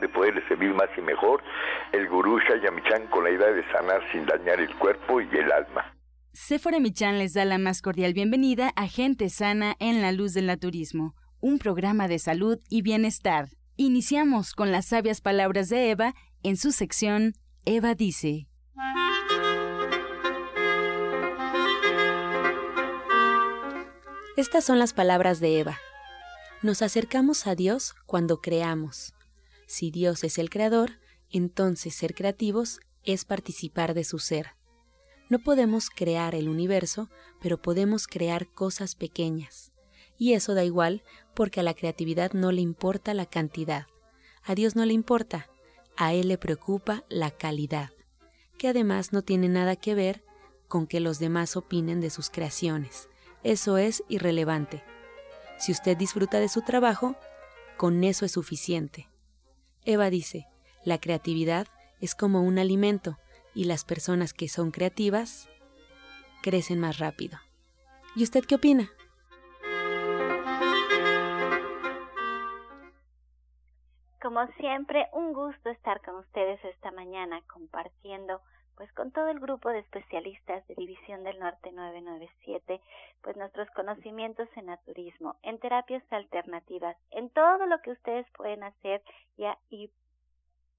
de poderle servir más y mejor, el gurú Shayamichan con la idea de sanar sin dañar el cuerpo y el alma. Sephora Michan les da la más cordial bienvenida a Gente Sana en la Luz del Naturismo, un programa de salud y bienestar. Iniciamos con las sabias palabras de Eva en su sección Eva dice. Estas son las palabras de Eva. Nos acercamos a Dios cuando creamos. Si Dios es el creador, entonces ser creativos es participar de su ser. No podemos crear el universo, pero podemos crear cosas pequeñas. Y eso da igual porque a la creatividad no le importa la cantidad. A Dios no le importa, a Él le preocupa la calidad, que además no tiene nada que ver con que los demás opinen de sus creaciones eso es irrelevante. Si usted disfruta de su trabajo, con eso es suficiente. Eva dice, la creatividad es como un alimento y las personas que son creativas crecen más rápido. ¿Y usted qué opina? Como siempre, un gusto estar con ustedes esta mañana compartiendo pues con todo el grupo de especialistas de División del Norte 997, pues nuestros conocimientos en naturismo, en terapias alternativas, en todo lo que ustedes pueden hacer y, y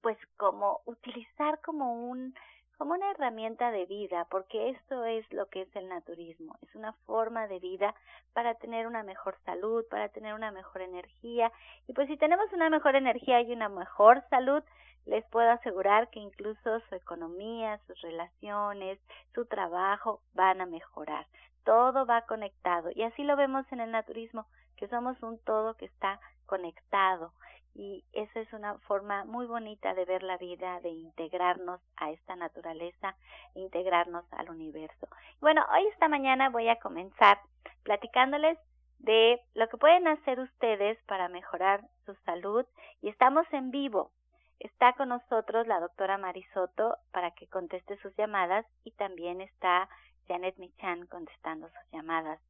pues como utilizar como un como una herramienta de vida, porque esto es lo que es el naturismo, es una forma de vida para tener una mejor salud, para tener una mejor energía, y pues si tenemos una mejor energía y una mejor salud, les puedo asegurar que incluso su economía, sus relaciones, su trabajo van a mejorar. Todo va conectado y así lo vemos en el naturismo, que somos un todo que está conectado y esa es una forma muy bonita de ver la vida, de integrarnos a esta naturaleza, integrarnos al universo. Bueno, hoy esta mañana voy a comenzar platicándoles de lo que pueden hacer ustedes para mejorar su salud y estamos en vivo. Está con nosotros la doctora Marisoto para que conteste sus llamadas y también está Janet Michan contestando sus llamadas.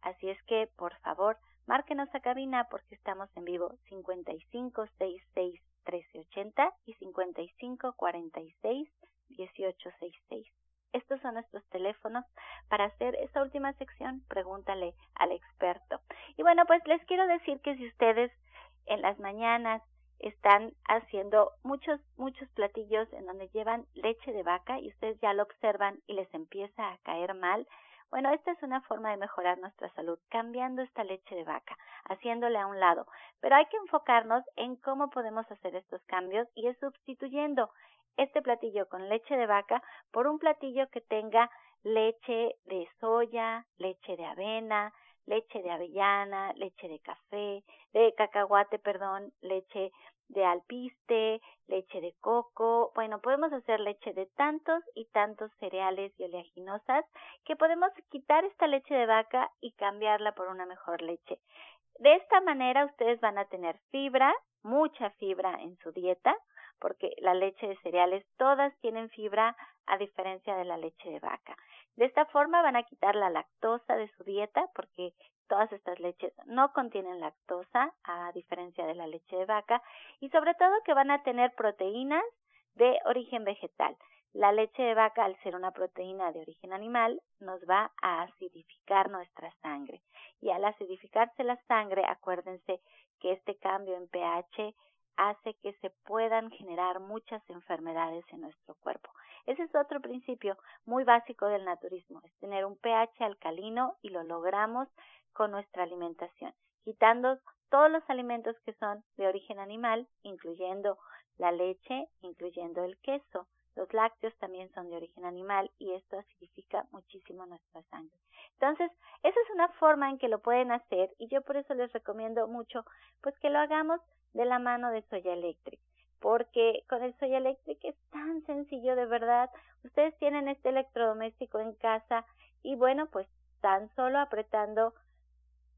Así es que, por favor, márquenos a cabina porque estamos en vivo 5566 1380 y 5546 1866. Estos son nuestros teléfonos para hacer esta última sección, pregúntale al experto. Y bueno, pues les quiero decir que si ustedes en las mañanas están haciendo muchos, muchos platillos en donde llevan leche de vaca y ustedes ya lo observan y les empieza a caer mal. Bueno, esta es una forma de mejorar nuestra salud, cambiando esta leche de vaca, haciéndole a un lado. Pero hay que enfocarnos en cómo podemos hacer estos cambios y es sustituyendo este platillo con leche de vaca por un platillo que tenga leche de soya, leche de avena, leche de avellana, leche de café, de cacahuate, perdón, leche de alpiste, leche de coco, bueno, podemos hacer leche de tantos y tantos cereales y oleaginosas que podemos quitar esta leche de vaca y cambiarla por una mejor leche. De esta manera ustedes van a tener fibra, mucha fibra en su dieta, porque la leche de cereales todas tienen fibra a diferencia de la leche de vaca. De esta forma van a quitar la lactosa de su dieta porque todas estas leches no contienen lactosa a diferencia de la leche de vaca y sobre todo que van a tener proteínas de origen vegetal. La leche de vaca, al ser una proteína de origen animal, nos va a acidificar nuestra sangre. Y al acidificarse la sangre, acuérdense que este cambio en pH hace que se puedan generar muchas enfermedades en nuestro cuerpo. Ese es otro principio muy básico del naturismo, es tener un pH alcalino y lo logramos con nuestra alimentación, quitando todos los alimentos que son de origen animal, incluyendo la leche, incluyendo el queso. Los lácteos también son de origen animal y esto acidifica muchísimo nuestra sangre. Entonces, esa es una forma en que lo pueden hacer y yo por eso les recomiendo mucho pues que lo hagamos de la mano de Soya Electric porque con el Soya Electric es tan sencillo de verdad. Ustedes tienen este electrodoméstico en casa y bueno, pues tan solo apretando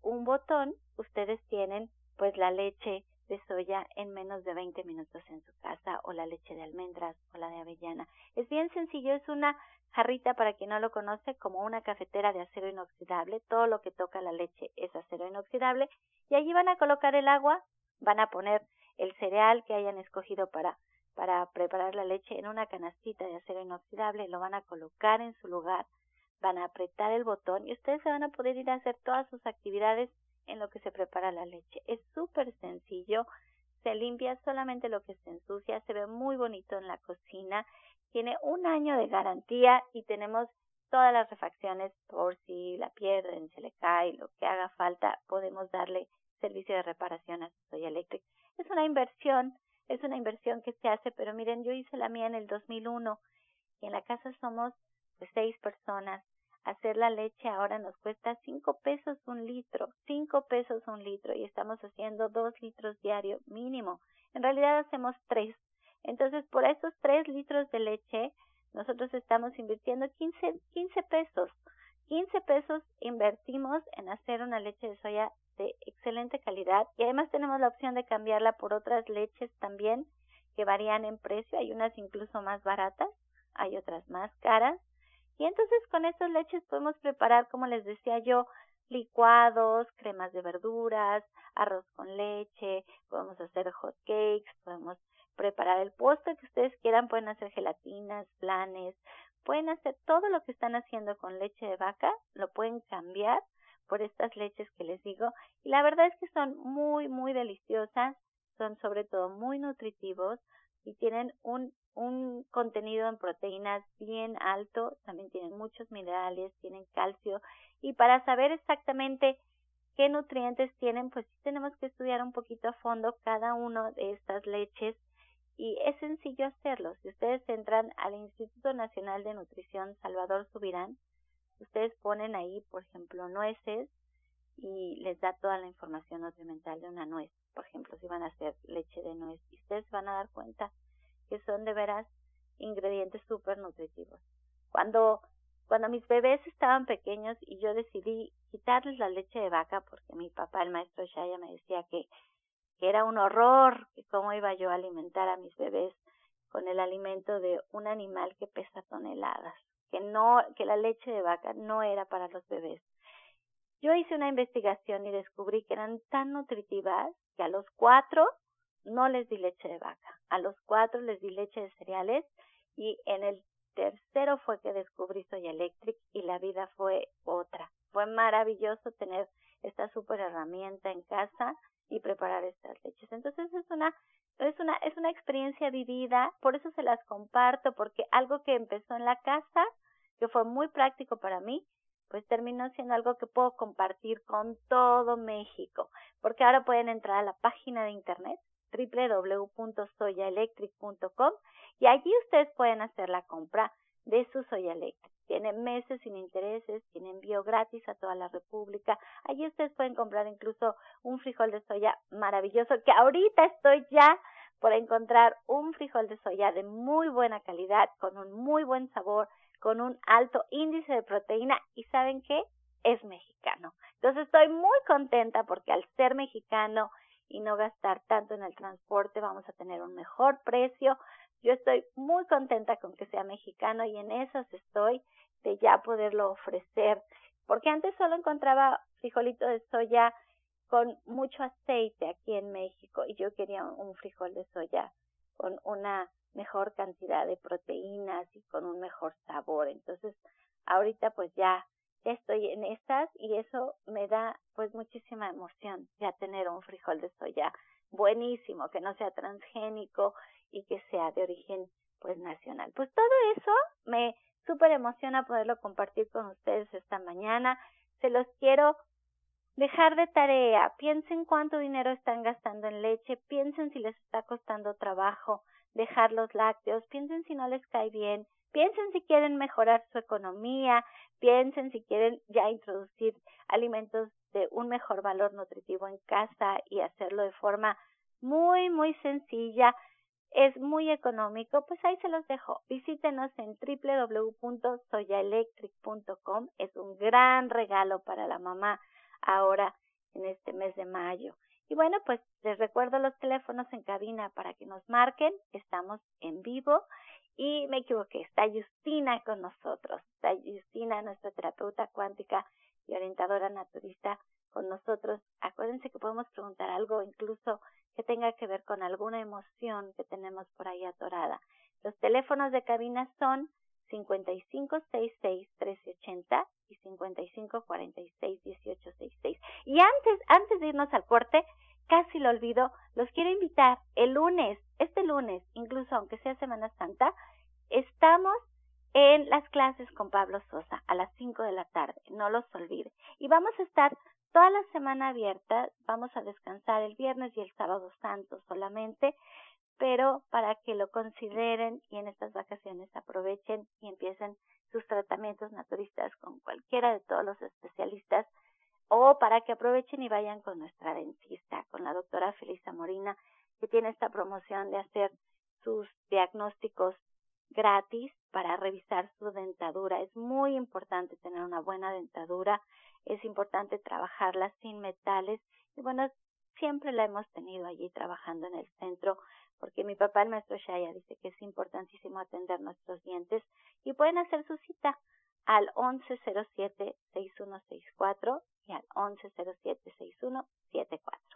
un botón, ustedes tienen pues la leche de soya en menos de 20 minutos en su casa o la leche de almendras o la de avellana. Es bien sencillo, es una jarrita para quien no lo conoce como una cafetera de acero inoxidable, todo lo que toca la leche es acero inoxidable y allí van a colocar el agua, van a poner el cereal que hayan escogido para para preparar la leche en una canastita de acero inoxidable, lo van a colocar en su lugar, van a apretar el botón y ustedes se van a poder ir a hacer todas sus actividades en lo que se prepara la leche. Es súper sencillo, se limpia solamente lo que se ensucia, se ve muy bonito en la cocina, tiene un año de garantía y tenemos todas las refacciones por si la pierden, se le cae, lo que haga falta, podemos darle servicio de reparación a Soy Electric. Es una inversión, es una inversión que se hace, pero miren, yo hice la mía en el 2001 y en la casa somos pues, seis personas. Hacer la leche ahora nos cuesta cinco pesos un litro, cinco pesos un litro y estamos haciendo dos litros diario mínimo. En realidad hacemos tres. Entonces, por esos tres litros de leche, nosotros estamos invirtiendo 15, 15 pesos. 15 pesos invertimos en hacer una leche de soya de excelente calidad y además tenemos la opción de cambiarla por otras leches también que varían en precio. Hay unas incluso más baratas, hay otras más caras. Y entonces con estas leches podemos preparar, como les decía yo, licuados, cremas de verduras, arroz con leche, podemos hacer hot cakes, podemos preparar el postre que ustedes quieran, pueden hacer gelatinas, planes, pueden hacer todo lo que están haciendo con leche de vaca, lo pueden cambiar por estas leches que les digo y la verdad es que son muy muy deliciosas, son sobre todo muy nutritivos y tienen un un contenido en proteínas bien alto, también tienen muchos minerales, tienen calcio y para saber exactamente qué nutrientes tienen, pues sí tenemos que estudiar un poquito a fondo cada uno de estas leches y es sencillo hacerlo. Si ustedes entran al Instituto Nacional de Nutrición Salvador Subirán, ustedes ponen ahí, por ejemplo, nueces y les da toda la información nutrimental de una nuez. Por ejemplo, si van a hacer leche de nuez, y ustedes van a dar cuenta que son de veras ingredientes súper nutritivos. Cuando, cuando mis bebés estaban pequeños y yo decidí quitarles la leche de vaca porque mi papá, el maestro Shaya, me decía que, que era un horror, que cómo iba yo a alimentar a mis bebés con el alimento de un animal que pesa toneladas, que no, que la leche de vaca no era para los bebés. Yo hice una investigación y descubrí que eran tan nutritivas que a los cuatro no les di leche de vaca. A los cuatro les di leche de cereales y en el tercero fue que descubrí Soy Electric y la vida fue otra. Fue maravilloso tener esta super herramienta en casa y preparar estas leches. Entonces es una es una es una experiencia vivida, por eso se las comparto porque algo que empezó en la casa, que fue muy práctico para mí, pues terminó siendo algo que puedo compartir con todo México, porque ahora pueden entrar a la página de internet www.soyaelectric.com y allí ustedes pueden hacer la compra de su soya electric. Tiene meses sin intereses, tiene envío gratis a toda la República. Allí ustedes pueden comprar incluso un frijol de soya maravilloso, que ahorita estoy ya por encontrar un frijol de soya de muy buena calidad, con un muy buen sabor, con un alto índice de proteína y ¿saben qué? Es mexicano. Entonces estoy muy contenta porque al ser mexicano y no gastar tanto en el transporte, vamos a tener un mejor precio. Yo estoy muy contenta con que sea mexicano y en esas estoy de ya poderlo ofrecer, porque antes solo encontraba frijolito de soya con mucho aceite aquí en México y yo quería un frijol de soya con una mejor cantidad de proteínas y con un mejor sabor. Entonces, ahorita pues ya estoy en estas y eso me da pues muchísima emoción ya tener un frijol de soya buenísimo, que no sea transgénico y que sea de origen pues nacional. Pues todo eso me súper emociona poderlo compartir con ustedes esta mañana. Se los quiero dejar de tarea. Piensen cuánto dinero están gastando en leche, piensen si les está costando trabajo dejar los lácteos, piensen si no les cae bien, Piensen si quieren mejorar su economía, piensen si quieren ya introducir alimentos de un mejor valor nutritivo en casa y hacerlo de forma muy, muy sencilla. Es muy económico, pues ahí se los dejo. Visítenos en www.soyaelectric.com. Es un gran regalo para la mamá ahora en este mes de mayo. Y bueno, pues les recuerdo los teléfonos en cabina para que nos marquen. Estamos en vivo y me equivoqué, está Justina con nosotros. Está Justina, nuestra terapeuta cuántica y orientadora naturista con nosotros, acuérdense que podemos preguntar algo incluso que tenga que ver con alguna emoción que tenemos por ahí atorada. Los teléfonos de cabina son 5566-1380 y 5546-1866. Y antes, antes de irnos al corte, casi lo olvido, los quiero invitar el lunes, este lunes, incluso aunque sea Semana Santa, estamos en las clases con Pablo Sosa a las 5 de la tarde, no los olvide. Y vamos a estar toda la semana abierta, vamos a descansar el viernes y el sábado santo solamente, pero para que lo consideren y en estas vacaciones aprovechen y empiecen sus tratamientos naturistas con cualquiera de todos los especialistas o para que aprovechen y vayan con nuestra dentista, con la doctora Felisa Morina, que tiene esta promoción de hacer sus diagnósticos gratis para revisar su dentadura. Es muy importante tener una buena dentadura, es importante trabajarla sin metales y bueno, siempre la hemos tenido allí trabajando en el centro porque mi papá, el maestro Shaya, dice que es importantísimo atender nuestros dientes y pueden hacer su cita al 1107-6164 y al 1107-6174.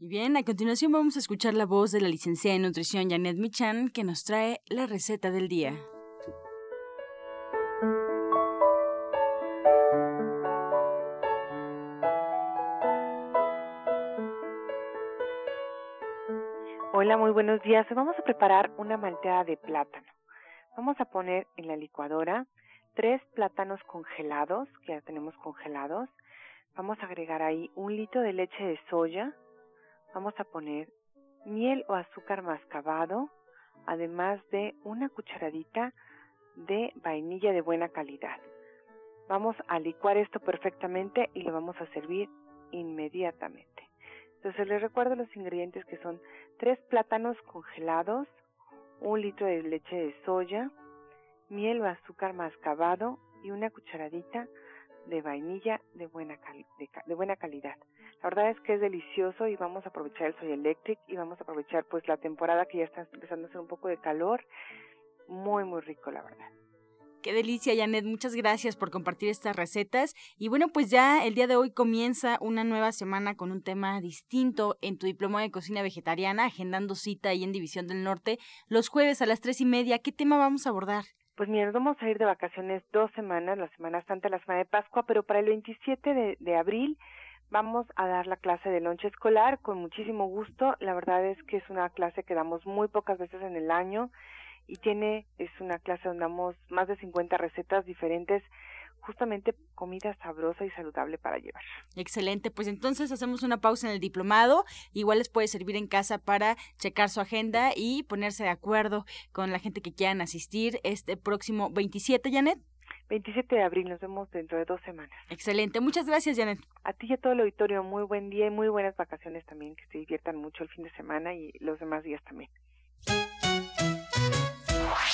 Y bien, a continuación vamos a escuchar la voz de la licenciada en nutrición Janet Michan que nos trae la receta del día. Hola, muy buenos días. vamos a preparar una malteada de plátano. Vamos a poner en la licuadora tres plátanos congelados, que ya tenemos congelados. Vamos a agregar ahí un litro de leche de soya, vamos a poner miel o azúcar mascabado, además de una cucharadita de vainilla de buena calidad. Vamos a licuar esto perfectamente y lo vamos a servir inmediatamente. Entonces les recuerdo los ingredientes que son tres plátanos congelados, un litro de leche de soya, miel o azúcar mascabado y una cucharadita de vainilla de buena, de buena calidad. La verdad es que es delicioso y vamos a aprovechar el Soy Electric y vamos a aprovechar pues la temporada que ya está empezando a hacer un poco de calor. Muy, muy rico, la verdad. Qué delicia, Janet. Muchas gracias por compartir estas recetas. Y bueno, pues ya el día de hoy comienza una nueva semana con un tema distinto en tu diploma de cocina vegetariana, agendando cita ahí en División del Norte, los jueves a las tres y media. ¿Qué tema vamos a abordar? Pues mira, vamos a ir de vacaciones dos semanas, la Semana Santa, la Semana de Pascua, pero para el 27 de, de abril Vamos a dar la clase de lonche escolar con muchísimo gusto. La verdad es que es una clase que damos muy pocas veces en el año y tiene, es una clase donde damos más de 50 recetas diferentes justamente comida sabrosa y saludable para llevar. Excelente, pues entonces hacemos una pausa en el diplomado, igual les puede servir en casa para checar su agenda y ponerse de acuerdo con la gente que quieran asistir este próximo 27, Janet. 27 de abril, nos vemos dentro de dos semanas. Excelente, muchas gracias Janet. A ti y a todo el auditorio, muy buen día y muy buenas vacaciones también, que se diviertan mucho el fin de semana y los demás días también.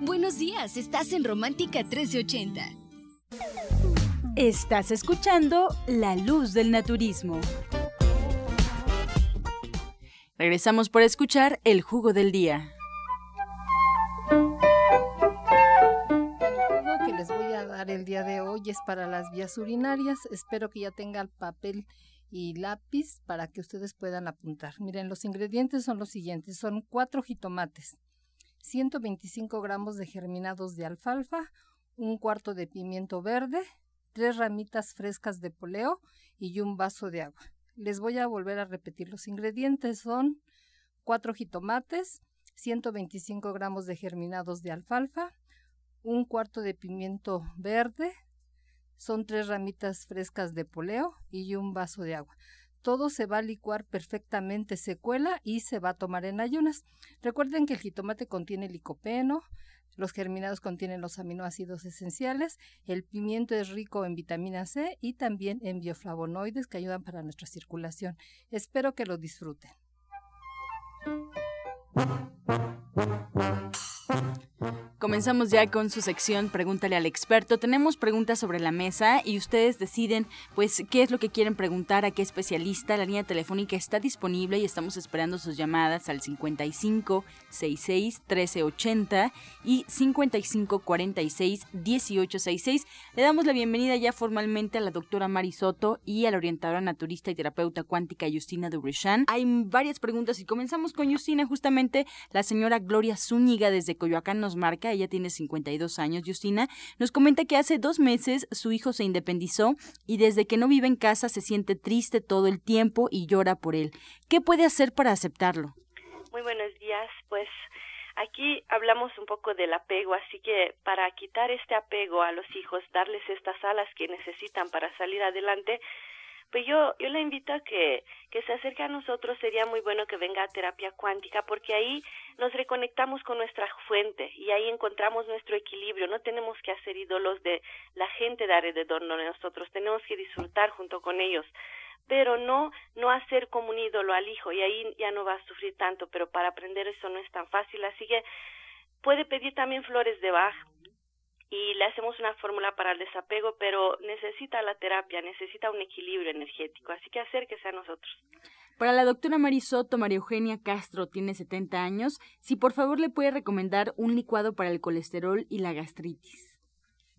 Buenos días, estás en Romántica 1380. Estás escuchando La Luz del Naturismo. Regresamos por escuchar el jugo del día. El jugo que les voy a dar el día de hoy es para las vías urinarias. Espero que ya tengan papel y lápiz para que ustedes puedan apuntar. Miren, los ingredientes son los siguientes. Son cuatro jitomates, 125 gramos de germinados de alfalfa, un cuarto de pimiento verde, tres ramitas frescas de poleo y un vaso de agua. Les voy a volver a repetir los ingredientes. Son cuatro jitomates, 125 gramos de germinados de alfalfa, un cuarto de pimiento verde, son tres ramitas frescas de poleo y un vaso de agua. Todo se va a licuar perfectamente, se cuela y se va a tomar en ayunas. Recuerden que el jitomate contiene licopeno, los germinados contienen los aminoácidos esenciales, el pimiento es rico en vitamina C y también en bioflavonoides que ayudan para nuestra circulación. Espero que lo disfruten. Comenzamos ya con su sección Pregúntale al experto. Tenemos preguntas sobre la mesa y ustedes deciden pues qué es lo que quieren preguntar a qué especialista. La línea telefónica está disponible y estamos esperando sus llamadas al 55 66 1380 y 55 46 1866. Le damos la bienvenida ya formalmente a la doctora Mari Soto y a la orientadora naturista y terapeuta cuántica Justina Durishan. Hay varias preguntas y comenzamos con Justina. Justamente la señora Gloria Zúñiga desde Coyoacán nos marca ella tiene 52 años, Justina, nos comenta que hace dos meses su hijo se independizó y desde que no vive en casa se siente triste todo el tiempo y llora por él. ¿Qué puede hacer para aceptarlo? Muy buenos días, pues aquí hablamos un poco del apego, así que para quitar este apego a los hijos, darles estas alas que necesitan para salir adelante, pues yo, yo le invito a que, que se acerque a nosotros, sería muy bueno que venga a terapia cuántica, porque ahí nos reconectamos con nuestra fuente y ahí encontramos nuestro equilibrio. No tenemos que hacer ídolos de la gente de alrededor de nosotros, tenemos que disfrutar junto con ellos pero no no hacer como un ídolo al hijo y ahí ya no va a sufrir tanto, pero para aprender eso no es tan fácil, así que puede pedir también flores de Bach, y le hacemos una fórmula para el desapego, pero necesita la terapia, necesita un equilibrio energético, así que acérquese a nosotros. Para la doctora Marisoto, María Eugenia Castro tiene 70 años, si por favor le puede recomendar un licuado para el colesterol y la gastritis.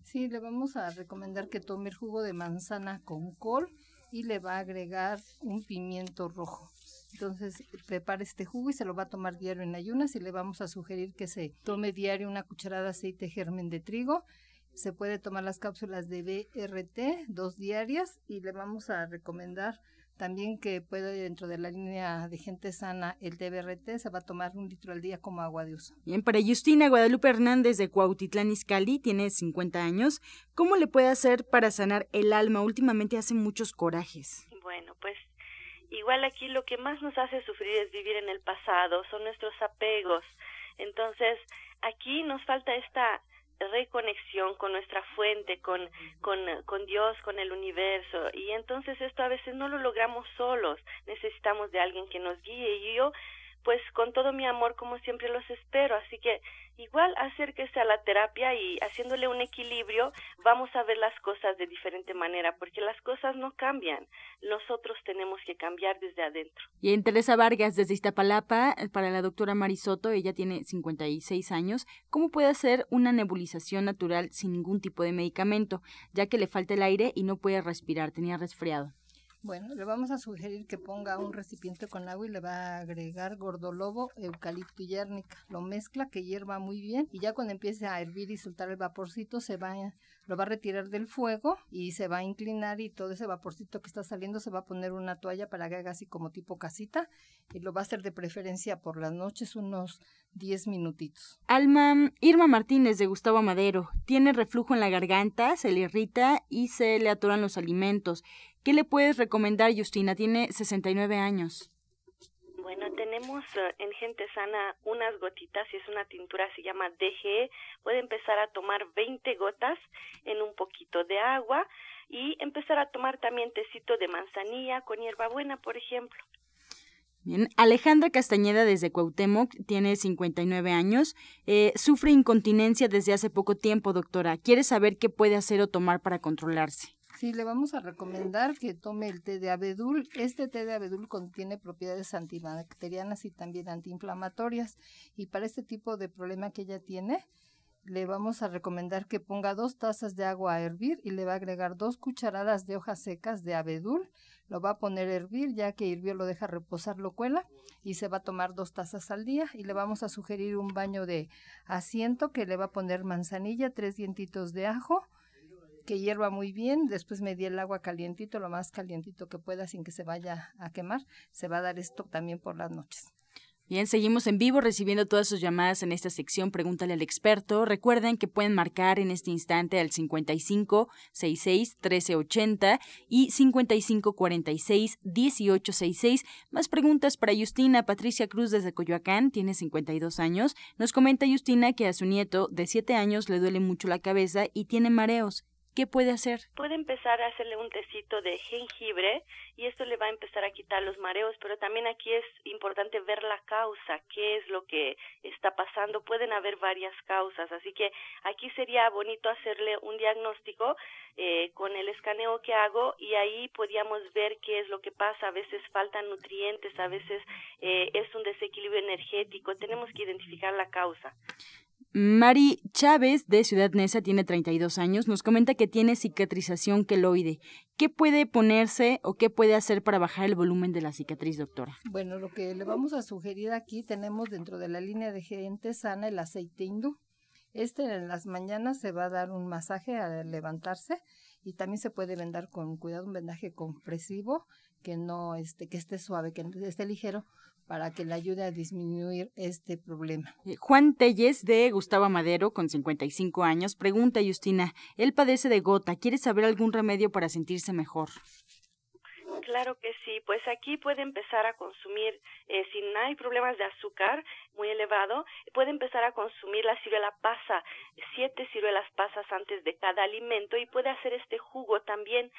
Sí, le vamos a recomendar que tome el jugo de manzana con col y le va a agregar un pimiento rojo. Entonces prepara este jugo y se lo va a tomar diario en ayunas y le vamos a sugerir que se tome diario una cucharada de aceite germen de trigo. Se puede tomar las cápsulas de BRT, dos diarias, y le vamos a recomendar también que puede dentro de la línea de gente sana el TBRT se va a tomar un litro al día como agua de uso. Bien, para Justina Guadalupe Hernández de Cuautitlán Izcalli, tiene 50 años. ¿Cómo le puede hacer para sanar el alma? Últimamente hace muchos corajes. Bueno, pues igual aquí lo que más nos hace sufrir es vivir en el pasado, son nuestros apegos. Entonces, aquí nos falta esta reconexión con nuestra fuente, con, con, con Dios, con el universo. Y entonces esto a veces no lo logramos solos, necesitamos de alguien que nos guíe. Y yo pues con todo mi amor como siempre los espero. Así que igual acérquese a la terapia y haciéndole un equilibrio vamos a ver las cosas de diferente manera porque las cosas no cambian. Nosotros tenemos que cambiar desde adentro. Y en Teresa Vargas desde Iztapalapa para la doctora Marisoto, ella tiene 56 años, ¿cómo puede hacer una nebulización natural sin ningún tipo de medicamento, ya que le falta el aire y no puede respirar, tenía resfriado? Bueno, le vamos a sugerir que ponga un recipiente con agua y le va a agregar gordolobo, eucalipto y yérnica. Lo mezcla, que hierva muy bien y ya cuando empiece a hervir y soltar el vaporcito se va lo va a retirar del fuego y se va a inclinar y todo ese vaporcito que está saliendo se va a poner una toalla para que haga así como tipo casita y lo va a hacer de preferencia por las noches unos 10 minutitos. Alma Irma Martínez de Gustavo Madero tiene reflujo en la garganta, se le irrita y se le atoran los alimentos. ¿Qué le puedes recomendar, Justina? Tiene 69 años. Bueno, tenemos eh, en Gente Sana unas gotitas y es una tintura, se llama DGE. Puede empezar a tomar 20 gotas en un poquito de agua y empezar a tomar también tecito de manzanilla con hierbabuena, por ejemplo. Bien, Alejandra Castañeda desde Cuauhtémoc tiene 59 años, eh, sufre incontinencia desde hace poco tiempo, doctora. ¿Quiere saber qué puede hacer o tomar para controlarse? Sí, le vamos a recomendar que tome el té de abedul. Este té de abedul contiene propiedades antibacterianas y también antiinflamatorias. Y para este tipo de problema que ella tiene, le vamos a recomendar que ponga dos tazas de agua a hervir y le va a agregar dos cucharadas de hojas secas de abedul. lo va a poner a hervir, ya que hirvió lo deja reposar, lo cuela y se va a tomar dos tazas al día y le vamos a sugerir un baño de asiento que le va a poner manzanilla, tres dientitos de ajo, que hierva muy bien, después medir el agua calientito, lo más calientito que pueda sin que se vaya a quemar, se va a dar esto también por las noches. Bien, seguimos en vivo recibiendo todas sus llamadas en esta sección Pregúntale al experto. Recuerden que pueden marcar en este instante al 55 66 1380 y 55 46 1866. Más preguntas para Justina. Patricia Cruz desde Coyoacán, tiene 52 años. Nos comenta Justina que a su nieto de 7 años le duele mucho la cabeza y tiene mareos. ¿Qué puede hacer? Puede empezar a hacerle un tecito de jengibre y esto le va a empezar a quitar los mareos, pero también aquí es importante ver la causa, qué es lo que está pasando. Pueden haber varias causas, así que aquí sería bonito hacerle un diagnóstico eh, con el escaneo que hago y ahí podríamos ver qué es lo que pasa. A veces faltan nutrientes, a veces eh, es un desequilibrio energético. Tenemos que identificar la causa. Mari Chávez de Ciudad Neza tiene 32 años, nos comenta que tiene cicatrización queloide. ¿Qué puede ponerse o qué puede hacer para bajar el volumen de la cicatriz, doctora? Bueno, lo que le vamos a sugerir aquí tenemos dentro de la línea de gente sana el aceite hindú. Este en las mañanas se va a dar un masaje al levantarse y también se puede vendar con cuidado un vendaje compresivo que no este que esté suave, que esté ligero para que le ayude a disminuir este problema. Eh, Juan Telles de Gustavo Madero, con 55 años, pregunta a Justina, él padece de gota, ¿quiere saber algún remedio para sentirse mejor? Claro que sí, pues aquí puede empezar a consumir, eh, si no hay problemas de azúcar muy elevado, puede empezar a consumir la ciruela pasa, siete ciruelas pasas antes de cada alimento y puede hacer este jugo también.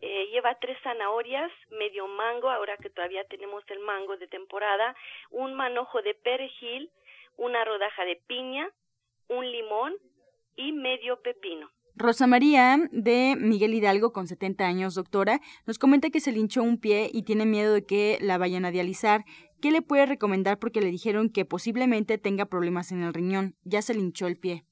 Eh, lleva tres zanahorias, medio mango, ahora que todavía tenemos el mango de temporada, un manojo de perejil, una rodaja de piña, un limón y medio pepino. Rosa María de Miguel Hidalgo, con 70 años, doctora, nos comenta que se linchó un pie y tiene miedo de que la vayan a dializar. ¿Qué le puede recomendar? Porque le dijeron que posiblemente tenga problemas en el riñón. Ya se linchó el pie.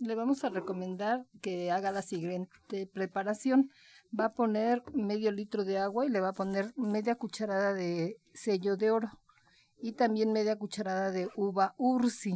Le vamos a recomendar que haga la siguiente preparación. Va a poner medio litro de agua y le va a poner media cucharada de sello de oro y también media cucharada de uva ursi.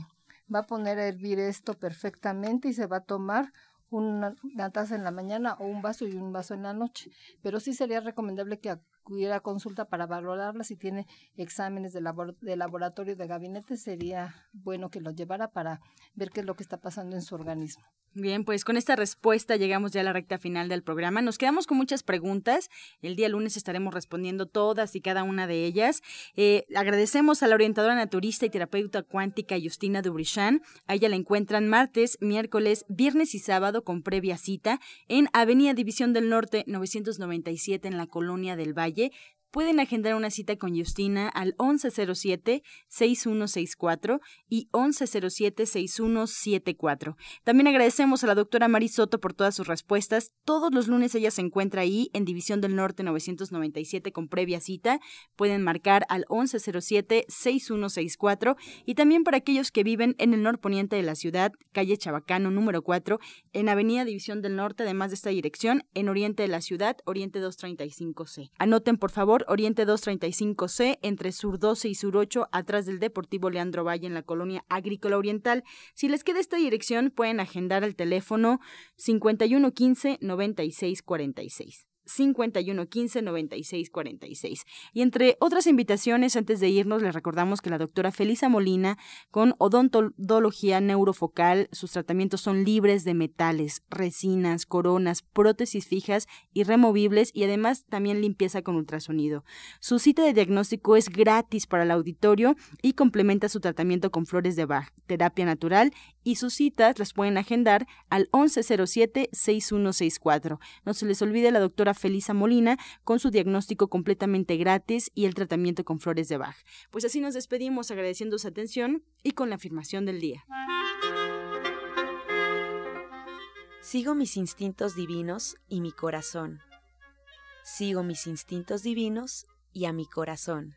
Va a poner a hervir esto perfectamente y se va a tomar una, taza en la mañana o un vaso y un vaso en la noche. Pero sí sería recomendable que acudiera a consulta para valorarla. Si tiene exámenes de, de laboratorio de gabinete, sería bueno que lo llevara para ver qué es lo que está pasando en su organismo. Bien, pues con esta respuesta llegamos ya a la recta final del programa. Nos quedamos con muchas preguntas. El día lunes estaremos respondiendo todas y cada una de ellas. Eh, agradecemos a la orientadora naturista y terapeuta cuántica Justina Dubrichan. A ella la encuentran martes, miércoles, viernes y sábado con previa cita en Avenida División del Norte 997 en la Colonia del Valle pueden agendar una cita con Justina al 1107-6164 y 1107-6174. También agradecemos a la doctora Marisoto por todas sus respuestas. Todos los lunes ella se encuentra ahí en División del Norte 997 con previa cita. Pueden marcar al 1107-6164 y también para aquellos que viven en el norponiente de la ciudad, calle Chabacano número 4, en Avenida División del Norte, además de esta dirección, en Oriente de la ciudad, Oriente 235C. Anoten por favor Oriente 235C, entre Sur 12 y Sur 8, atrás del Deportivo Leandro Valle en la colonia agrícola oriental. Si les queda esta dirección, pueden agendar al teléfono 5115 9646. 5115 9646. Y entre otras invitaciones, antes de irnos, les recordamos que la doctora Felisa Molina, con odontología neurofocal, sus tratamientos son libres de metales, resinas, coronas, prótesis fijas y removibles y además también limpieza con ultrasonido. Su cita de diagnóstico es gratis para el auditorio y complementa su tratamiento con flores de Bach, terapia natural y sus citas las pueden agendar al 1107-6164. No se les olvide la doctora Felisa Molina con su diagnóstico completamente gratis y el tratamiento con flores de Bach. Pues así nos despedimos agradeciendo su atención y con la afirmación del día. Sigo mis instintos divinos y mi corazón. Sigo mis instintos divinos y a mi corazón.